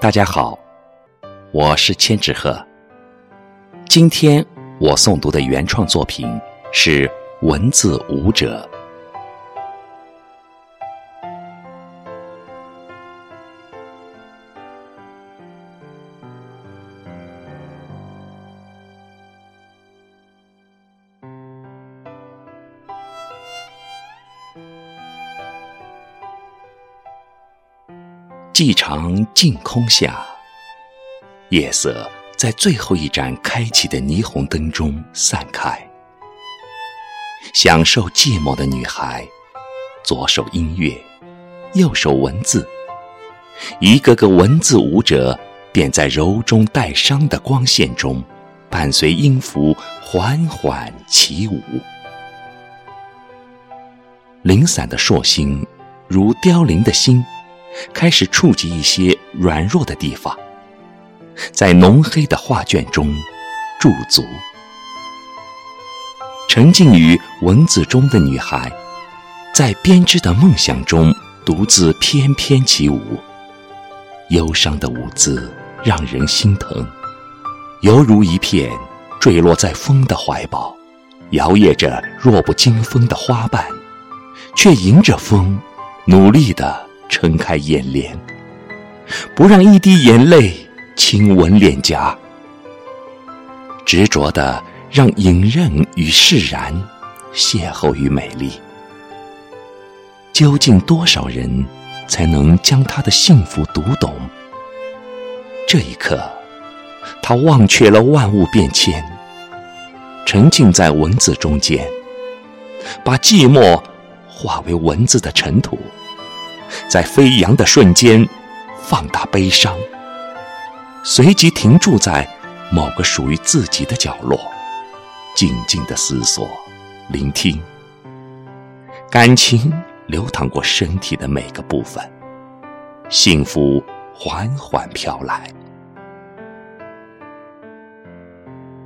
大家好，我是千纸鹤。今天我诵读的原创作品是《文字舞者》。寂长净空下，夜色在最后一盏开启的霓虹灯中散开。享受寂寞的女孩，左手音乐，右手文字，一个个文字舞者便在柔中带伤的光线中，伴随音符缓缓起舞。零散的烁星，如凋零的心。开始触及一些软弱的地方，在浓黑的画卷中驻足，沉浸于文字中的女孩，在编织的梦想中独自翩翩起舞。忧伤的舞姿让人心疼，犹如一片坠落在风的怀抱，摇曳着弱不禁风的花瓣，却迎着风努力地。撑开眼帘，不让一滴眼泪亲吻脸颊，执着的让隐忍与释然邂逅于美丽。究竟多少人才能将他的幸福读懂？这一刻，他忘却了万物变迁，沉浸在文字中间，把寂寞化为文字的尘土。在飞扬的瞬间，放大悲伤，随即停驻在某个属于自己的角落，静静的思索、聆听。感情流淌过身体的每个部分，幸福缓缓飘来。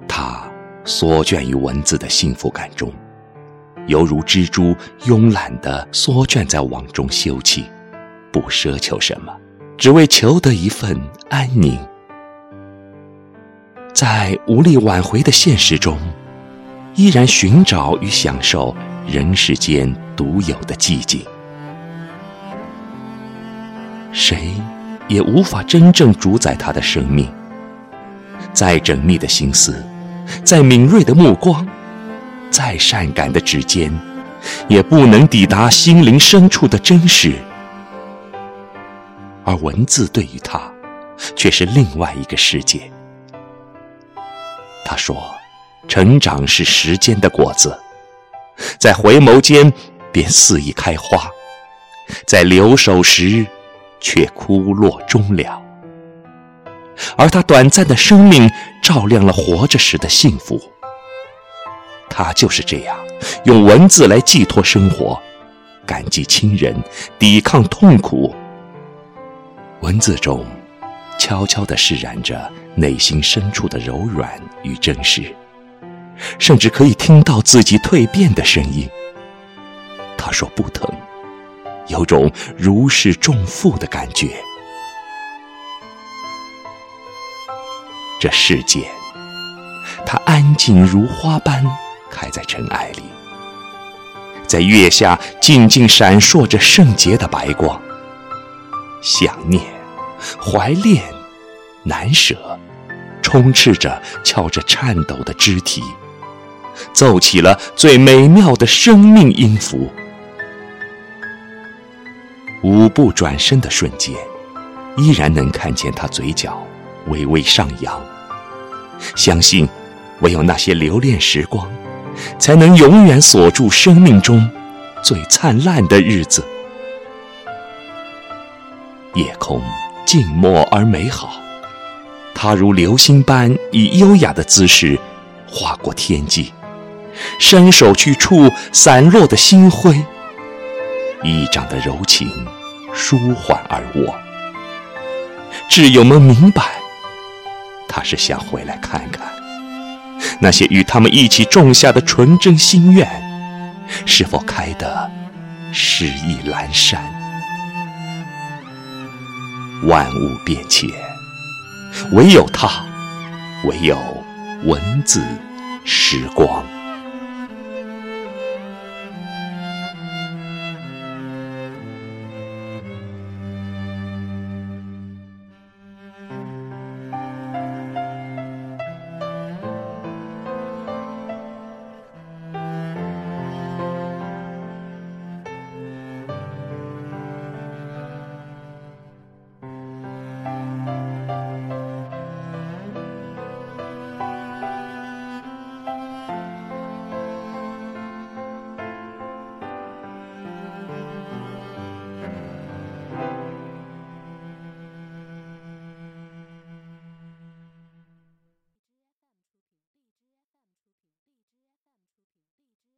他缩卷于文字的幸福感中，犹如蜘蛛慵懒地缩卷在网中休憩。不奢求什么，只为求得一份安宁。在无力挽回的现实中，依然寻找与享受人世间独有的寂静。谁也无法真正主宰他的生命。再缜密的心思，再敏锐的目光，再善感的指尖，也不能抵达心灵深处的真实。而文字对于他，却是另外一个世界。他说：“成长是时间的果子，在回眸间便肆意开花，在留守时却枯落终了。而他短暂的生命照亮了活着时的幸福。他就是这样，用文字来寄托生活，感激亲人，抵抗痛苦。”文字中，悄悄地释然着内心深处的柔软与真实，甚至可以听到自己蜕变的声音。他说不疼，有种如释重负的感觉。这世间，它安静如花般开在尘埃里，在月下静静闪烁着圣洁的白光。想念。怀恋，难舍，充斥着敲着颤抖的肢体，奏起了最美妙的生命音符。五步转身的瞬间，依然能看见他嘴角微微上扬。相信，唯有那些留恋时光，才能永远锁住生命中最灿烂的日子。夜空。静默而美好，它如流星般以优雅的姿势划过天际，伸手去触散落的星辉，一掌的柔情舒缓而握。挚友们明白，他是想回来看看那些与他们一起种下的纯真心愿，是否开得诗意阑珊。万物变迁。唯有它，唯有文字时光。